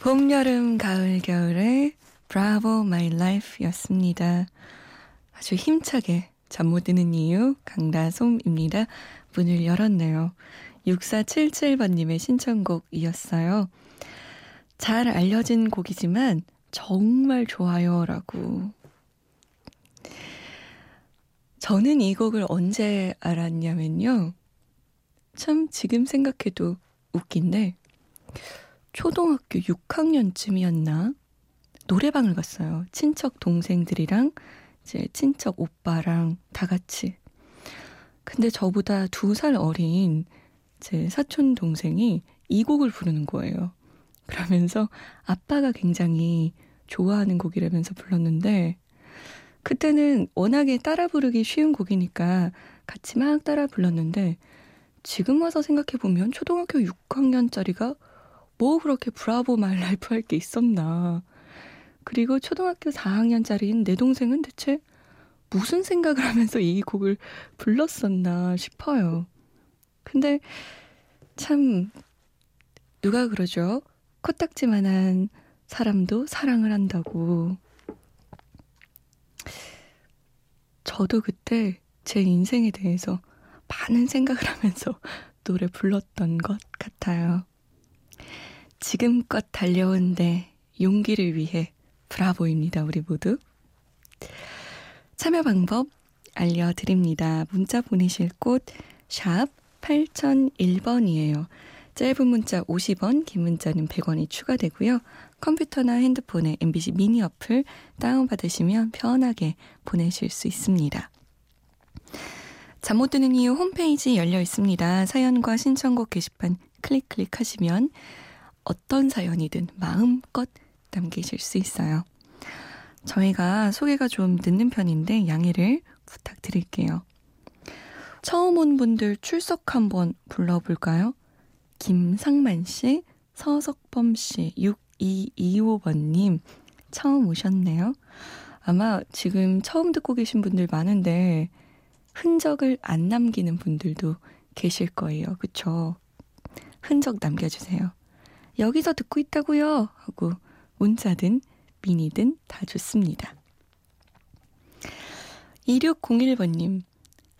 봄, 여름, 가을, 겨울의 Bravo My Life 였습니다. 아주 힘차게 잠 못 드는 이유 강다솜입니다. 문을 열었네요. 6477번님의 신청곡이었어요. 잘 알려진 곡이지만 정말 좋아요 라고. 저는 이 곡을 언제 알았냐면요. 참 지금 생각해도 웃긴데 초등학교 6학년쯤이었나 노래방을 갔어요. 친척 동생들이랑 이제 친척 오빠랑 다 같이. 근데 저보다 두 살 어린 제 사촌 동생이 이 곡을 부르는 거예요. 그러면서 아빠가 굉장히 좋아하는 곡이라면서 불렀는데 그때는 워낙에 따라 부르기 쉬운 곡이니까 같이 막 따라 불렀는데 지금 와서 생각해 보면 초등학교 6학년짜리가 뭐 그렇게 Bravo My Life 할 게 있었나. 그리고 초등학교 4학년짜리인 내 동생은 대체 무슨 생각을 하면서 이 곡을 불렀었나 싶어요. 근데 참 누가 그러죠? 코딱지만한 사람도 사랑을 한다고. 저도 그때 제 인생에 대해서 많은 생각을 하면서 노래 불렀던 것 같아요. 지금껏 달려온데 용기를 위해 브라보입니다. 우리 모두. 참여 방법 알려드립니다. 문자 보내실 곳 샵 8001번이에요. 짧은 문자 50원, 긴 문자는 100원이 추가되고요. 컴퓨터나 핸드폰에 MBC 미니 어플 다운받으시면 편하게 보내실 수 있습니다. 잠 못 드는 이유 홈페이지 열려 있습니다. 사연과 신청곡 게시판 클릭 클릭하시면 어떤 사연이든 마음껏 남기실 수 있어요. 저희가 소개가 좀 늦는 편인데 양해를 부탁드릴게요. 처음 온 분들 출석 한번 불러볼까요? 김상만 씨, 서석범 씨, 6225번님, 처음 오셨네요. 아마 지금 처음 듣고 계신 분들 많은데, 흔적을 안 남기는 분들도 계실 거예요. 그쵸? 흔적 남겨주세요. 여기서 듣고 있다고요 하고 문자든 미니든 다 좋습니다. 2601번님,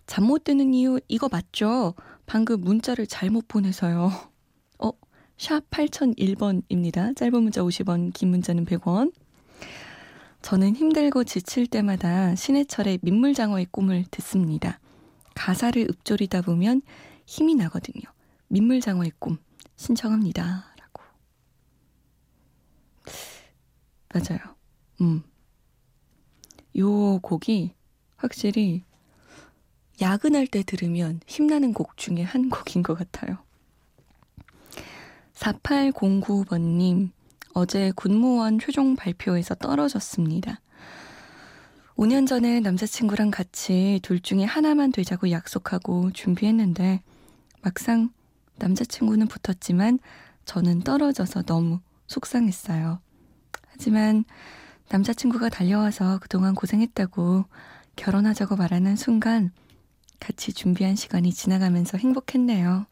잠 못 드는 이유 이거 맞죠? 방금 문자를 잘못 보내서요. 어, 샵 8001번입니다. 짧은 문자 50원, 긴 문자는 100원. 저는 힘들고 지칠 때마다 신해철의 민물장어의 꿈을 듣습니다. 가사를 읊조리다 보면 힘이 나거든요. 민물장어의 꿈 신청합니다. 맞아요. 음. 요 곡이 확실히 야근할 때 들으면 힘나는 곡 중에 한 곡인 것 같아요. 4809번님, 어제 군무원 최종 발표에서 떨어졌습니다. 5년 전에 남자친구랑 같이 둘 중에 하나만 되자고 약속하고 준비했는데, 막상 남자친구는 붙었지만 저는 떨어져서 너무 속상했어요. 하지만 남자친구가 달려와서 그동안 고생했다고 결혼하자고 말하는 순간 같이 준비한 시간이 지나가면서 행복했네요.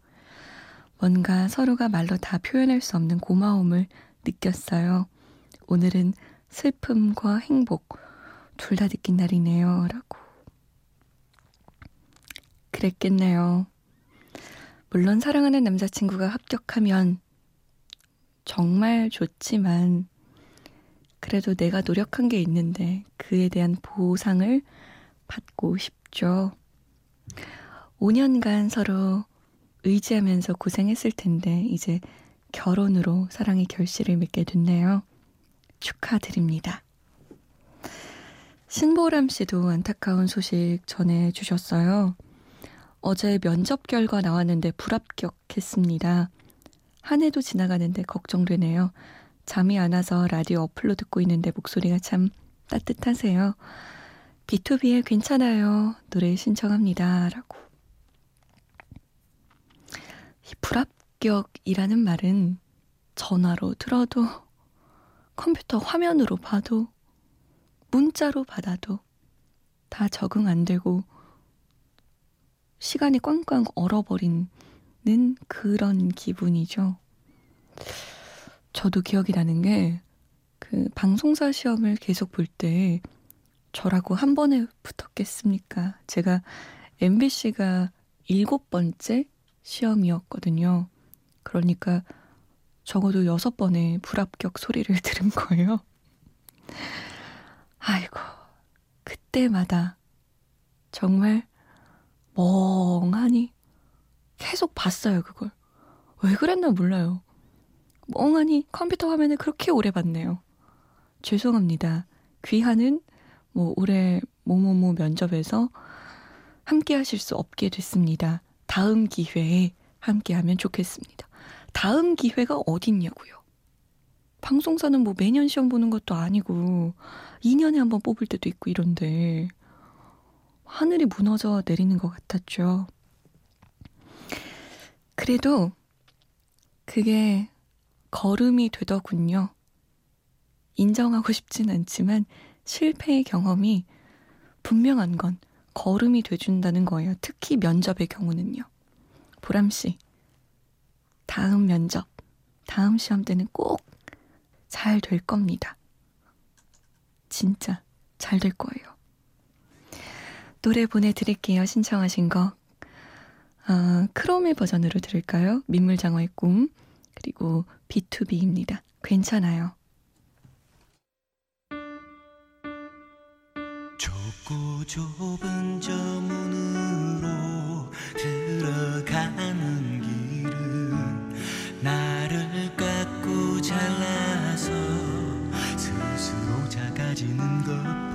뭔가 서로가 말로 다 표현할 수 없는 고마움을 느꼈어요. 오늘은 슬픔과 행복 둘 다 느낀 날이네요. 라고. 그랬겠네요. 물론 사랑하는 남자친구가 합격하면 정말 좋지만 그래도 내가 노력한 게 있는데 그에 대한 보상을 받고 싶죠. 5년간 서로 의지하면서 고생했을 텐데 이제 결혼으로 사랑의 결실을 맺게 됐네요. 축하드립니다. 신보람 씨도 안타까운 소식 전해주셨어요. 어제 면접 결과 나왔는데 불합격했습니다. 한 해도 지나가는데 걱정되네요. 잠이 안 와서 라디오 어플로 듣고 있는데 목소리가 참 따뜻하세요. B2B의 괜찮아요. 노래 신청합니다. 라고. 이 불합격이라는 말은 전화로 들어도 컴퓨터 화면으로 봐도 문자로 받아도 다 적응 안 되고 시간이 꽝꽝 얼어버리는 그런 기분이죠. 저도 기억이 나는 게 그 방송사 시험을 계속 볼 때 저라고 한 번에 붙었겠습니까? 제가 MBC가 일곱 번째 시험이었거든요. 그러니까 적어도 여섯 번의 불합격 소리를 들은 거예요. 아이고, 그때마다 정말 멍하니 계속 봤어요, 그걸. 왜 그랬나 몰라요. 멍하니 컴퓨터 화면을 그렇게 오래 봤네요. 죄송합니다. 귀하는 뭐 올해 뭐뭐뭐 면접에서 함께 하실 수 없게 됐습니다. 다음 기회에 함께 하면 좋겠습니다. 다음 기회가 어딨냐고요. 방송사는 뭐 매년 시험 보는 것도 아니고 2년에 한 번 뽑을 때도 있고 이런데 하늘이 무너져 내리는 것 같았죠. 그래도 그게 걸음이 되더군요. 인정하고 싶진 않지만 실패의 경험이 분명한 건 걸음이 돼준다는 거예요. 특히 면접의 경우는요. 보람씨, 다음 면접, 다음 시험 때는 꼭 잘 될 겁니다. 진짜 잘 될 거예요. 노래 보내드릴게요. 신청하신 거. 아, 크롬의 버전으로 들을까요? 민물장어의 꿈. 그리고 B2B입니다. 괜찮아요. 좁은 저 문으로 들어가는 길은 나를 깎고 잘라서 스스로 작아지는 것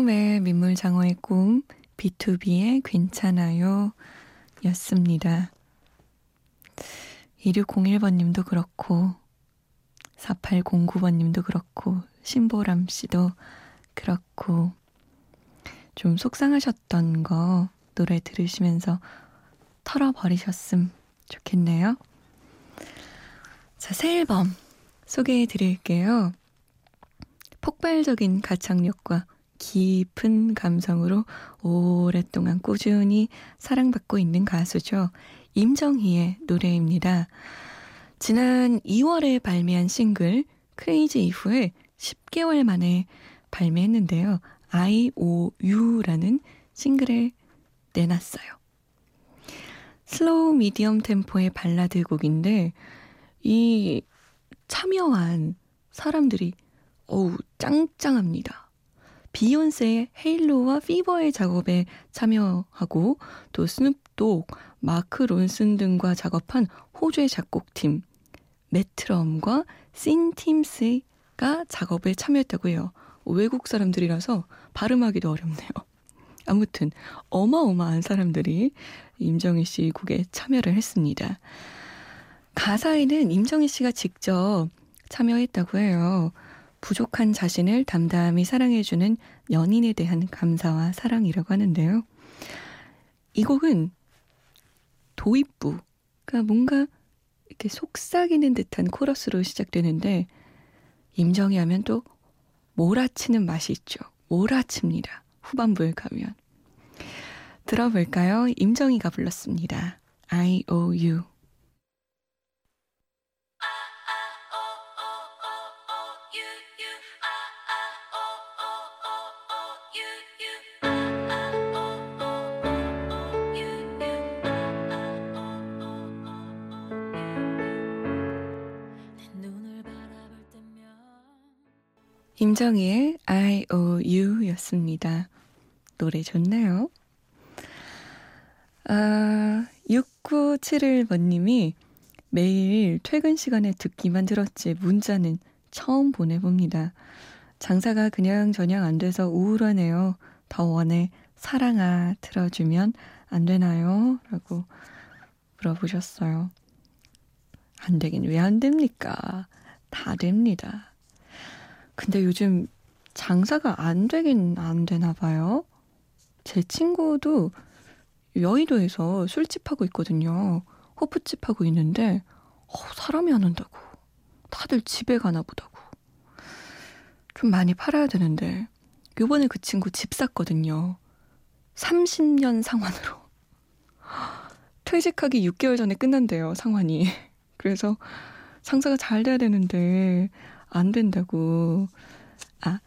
크롬의 민물장어의 꿈, B2B의 괜찮아요 였습니다. 2601번님도 그렇고, 4809번님도 그렇고, 신보람 씨도 그렇고, 좀 속상하셨던 거 노래 들으시면서 털어버리셨음 좋겠네요. 자, 새 앨범 소개해 드릴게요. 폭발적인 가창력과 깊은 감성으로 오랫동안 꾸준히 사랑받고 있는 가수죠. 임정희의 노래입니다. 지난 2월에 발매한 싱글 크레이지 이후에 10개월 만에 발매했는데요. IOU라는 싱글을 내놨어요. slow medium 템포의 발라드 곡인데 이 참여한 사람들이 어우 짱짱합니다. 비욘세의 Halo와 Fever의 작업에 참여하고 또 스눕독, 마크 론슨 등과 작업한 호주의 작곡팀 메트럼과 신팀스가 작업에 참여했다고 해요. 외국 사람들이라서 발음하기도 어렵네요. 아무튼 어마어마한 사람들이 임정희 씨 곡에 참여를 했습니다. 가사에는 임정희 씨가 직접 참여했다고 해요. 부족한 자신을 담담히 사랑해주는 연인에 대한 감사와 사랑이라고 하는데요. 이 곡은 도입부, 그러니까 뭔가 이렇게 속삭이는 듯한 코러스로 시작되는데 임정희 하면 또 몰아치는 맛이 있죠. 몰아칩니다. 후반부에 가면. 들어볼까요? 임정희가 불렀습니다. I O U. 임정희의 IOU 였습니다. 노래 좋네요. 아, 6971번님이 매일 퇴근 시간에 듣기만 들었지 문자는 처음 보내봅니다. 장사가 그냥 저냥 안 돼서 우울하네요. 더 원해 사랑아 들어주면 안 되나요? 라고 물어보셨어요. 안 되긴 왜 안 됩니까? 다 됩니다. 근데 요즘 장사가 안 되긴 안 되나 봐요. 제 친구도 여의도에서 술집 하고 있거든요. 호프집 하고 있는데 어, 사람이 안 온다고. 다들 집에 가나 보다고. 좀 많이 팔아야 되는데 요번에 그 친구 집 샀거든요. 30년 상환으로. 퇴직하기 6개월 전에 끝난대요, 상환이. 그래서 상사가 잘 돼야 되는데 안 된다고. 아,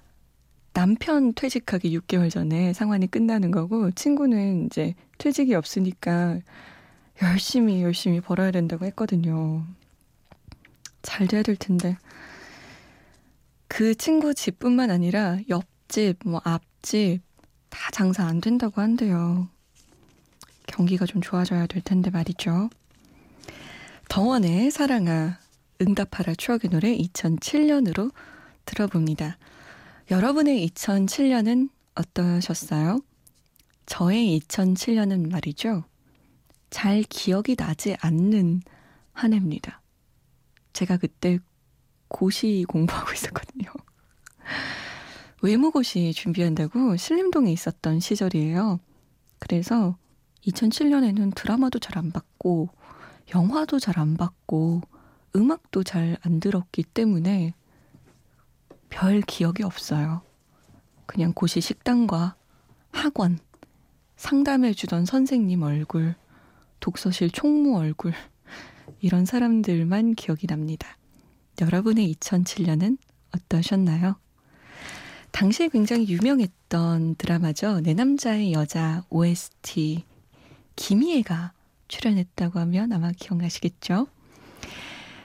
남편 퇴직하기 6개월 전에 상환이 끝나는 거고 친구는 이제 퇴직이 없으니까 열심히 열심히 벌어야 된다고 했거든요. 잘 돼야 될 텐데. 그 친구 집뿐만 아니라 옆집, 뭐 앞집 다 장사 안 된다고 한대요. 경기가 좀 좋아져야 될 텐데 말이죠. 덩원의 사랑아 응답하라 추억의 노래 2007년으로 들어봅니다. 여러분의 2007년은 어떠셨어요? 저의 2007년은 말이죠. 잘 기억이 나지 않는 한 해입니다. 제가 그때 고시 공부하고 있었거든요. 외무고시 준비한다고 신림동에 있었던 시절이에요. 그래서 2007년에는 드라마도 잘 안 봤고, 영화도 잘 안 봤고, 음악도 잘 안 들었기 때문에 별 기억이 없어요. 그냥 고시 식당과 학원, 상담해주던 선생님 얼굴, 독서실 총무 얼굴, 이런 사람들만 기억이 납니다. 여러분의 2007년은 어떠셨나요? 당시에 굉장히 유명했던 드라마죠. 내 남자의 여자 OST 김희애가 출연했다고 하면 아마 기억나시겠죠?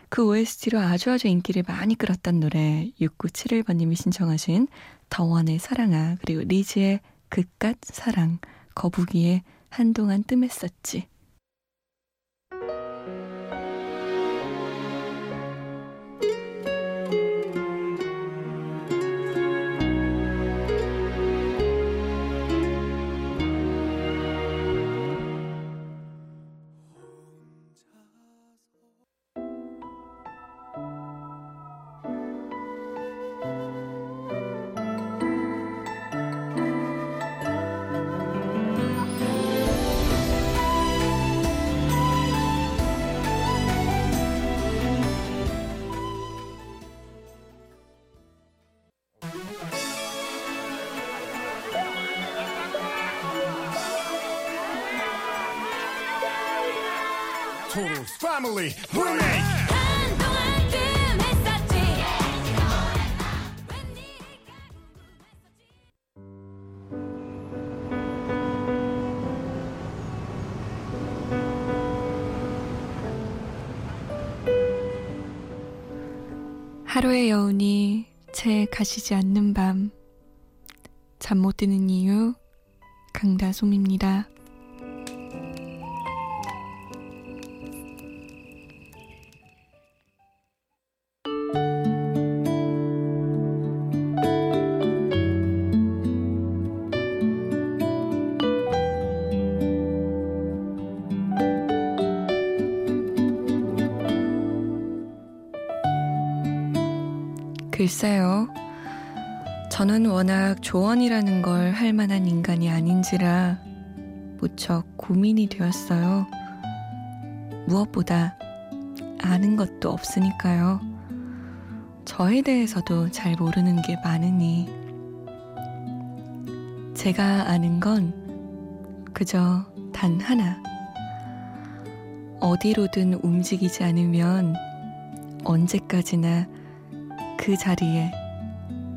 그 OST로 아주 아주 인기를 많이 끌었던 노래 6971번님이 신청하신 더원의 사랑아 그리고 리즈의 그깟 사랑 거북이의 한동안 뜸했었지 Family Remake. 하루의 여운이 채 가시지 않는 밤. 잠 못 드는 이유 강다솜입니다. 글쎄요. 저는 워낙 조언이라는 걸 할 만한 인간이 아닌지라 무척 고민이 되었어요. 무엇보다 아는 것도 없으니까요. 저에 대해서도 잘 모르는 게 많으니. 제가 아는 건 그저 단 하나. 어디로든 움직이지 않으면 언제까지나 그 자리에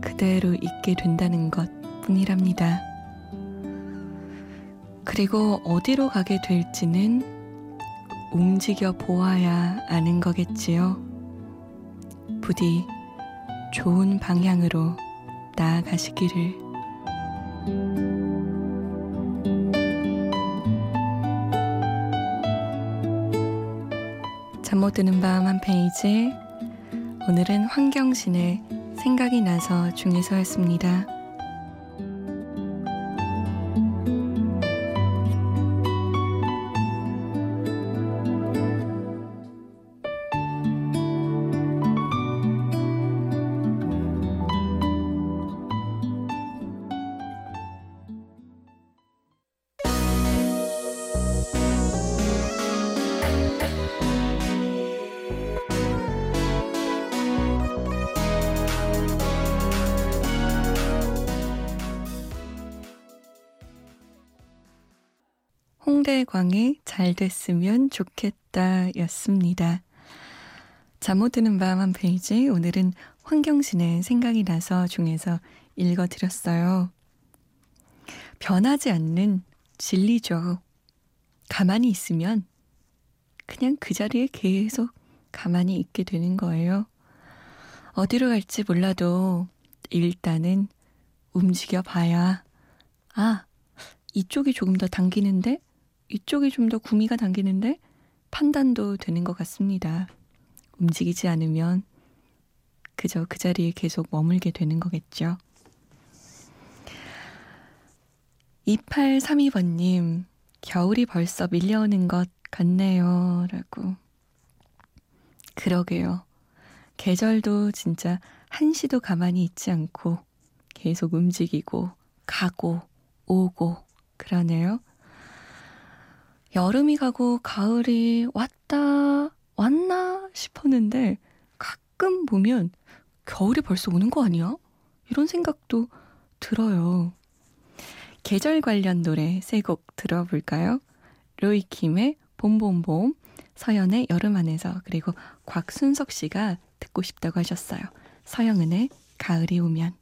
그대로 있게 된다는 것 뿐이랍니다. 그리고 어디로 가게 될지는 움직여 보아야 아는 거겠지요. 부디 좋은 방향으로 나아가시기를. 잠못 드는 밤 한 페이지. 오늘은 환경신의 생각이 나서 중에서였습니다. 홍대광의 잘 됐으면 좋겠다 였습니다. 잠 못 드는 밤 한 페이지 오늘은 환경신의 생각이 나서 중에서 읽어드렸어요. 변하지 않는 진리죠. 가만히 있으면 그냥 그 자리에 계속 가만히 있게 되는 거예요. 어디로 갈지 몰라도 일단은 움직여 봐야, 아, 이쪽이 조금 더 당기는데? 이쪽이 좀 더 구미가 당기는데? 판단도 되는 것 같습니다. 움직이지 않으면 그저 그 자리에 계속 머물게 되는 거겠죠. 2832번님, 겨울이 벌써 밀려오는 것 같네요. 라고. 그러게요. 계절도 진짜 한시도 가만히 있지 않고 계속 움직이고 가고 오고 그러네요. 여름이 가고 가을이 왔다 왔나 싶었는데 가끔 보면 겨울이 벌써 오는 거 아니야? 이런 생각도 들어요. 계절 관련 노래 세 곡 들어볼까요? 로이킴의 봄봄봄, 서연의 여름 안에서 그리고 곽순석 씨가 듣고 싶다고 하셨어요. 서영은의 가을이 오면.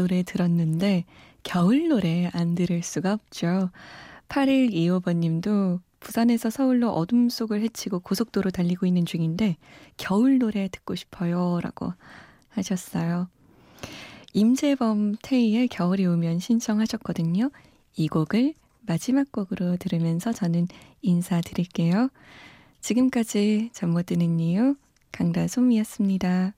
노래 들었는데 겨울 노래 안 들을 수가 없죠. 8125번 님도 부산에서 서울로 어둠 속을 헤치고 고속도로 달리고 있는 중인데 겨울 노래 듣고 싶어요 라고 하셨어요. 임재범 태희의 겨울이 오면 신청하셨거든요. 이 곡을 마지막 곡으로 들으면서 저는 인사드릴게요. 지금까지 잠 못 드는 이유 강다솜이었습니다.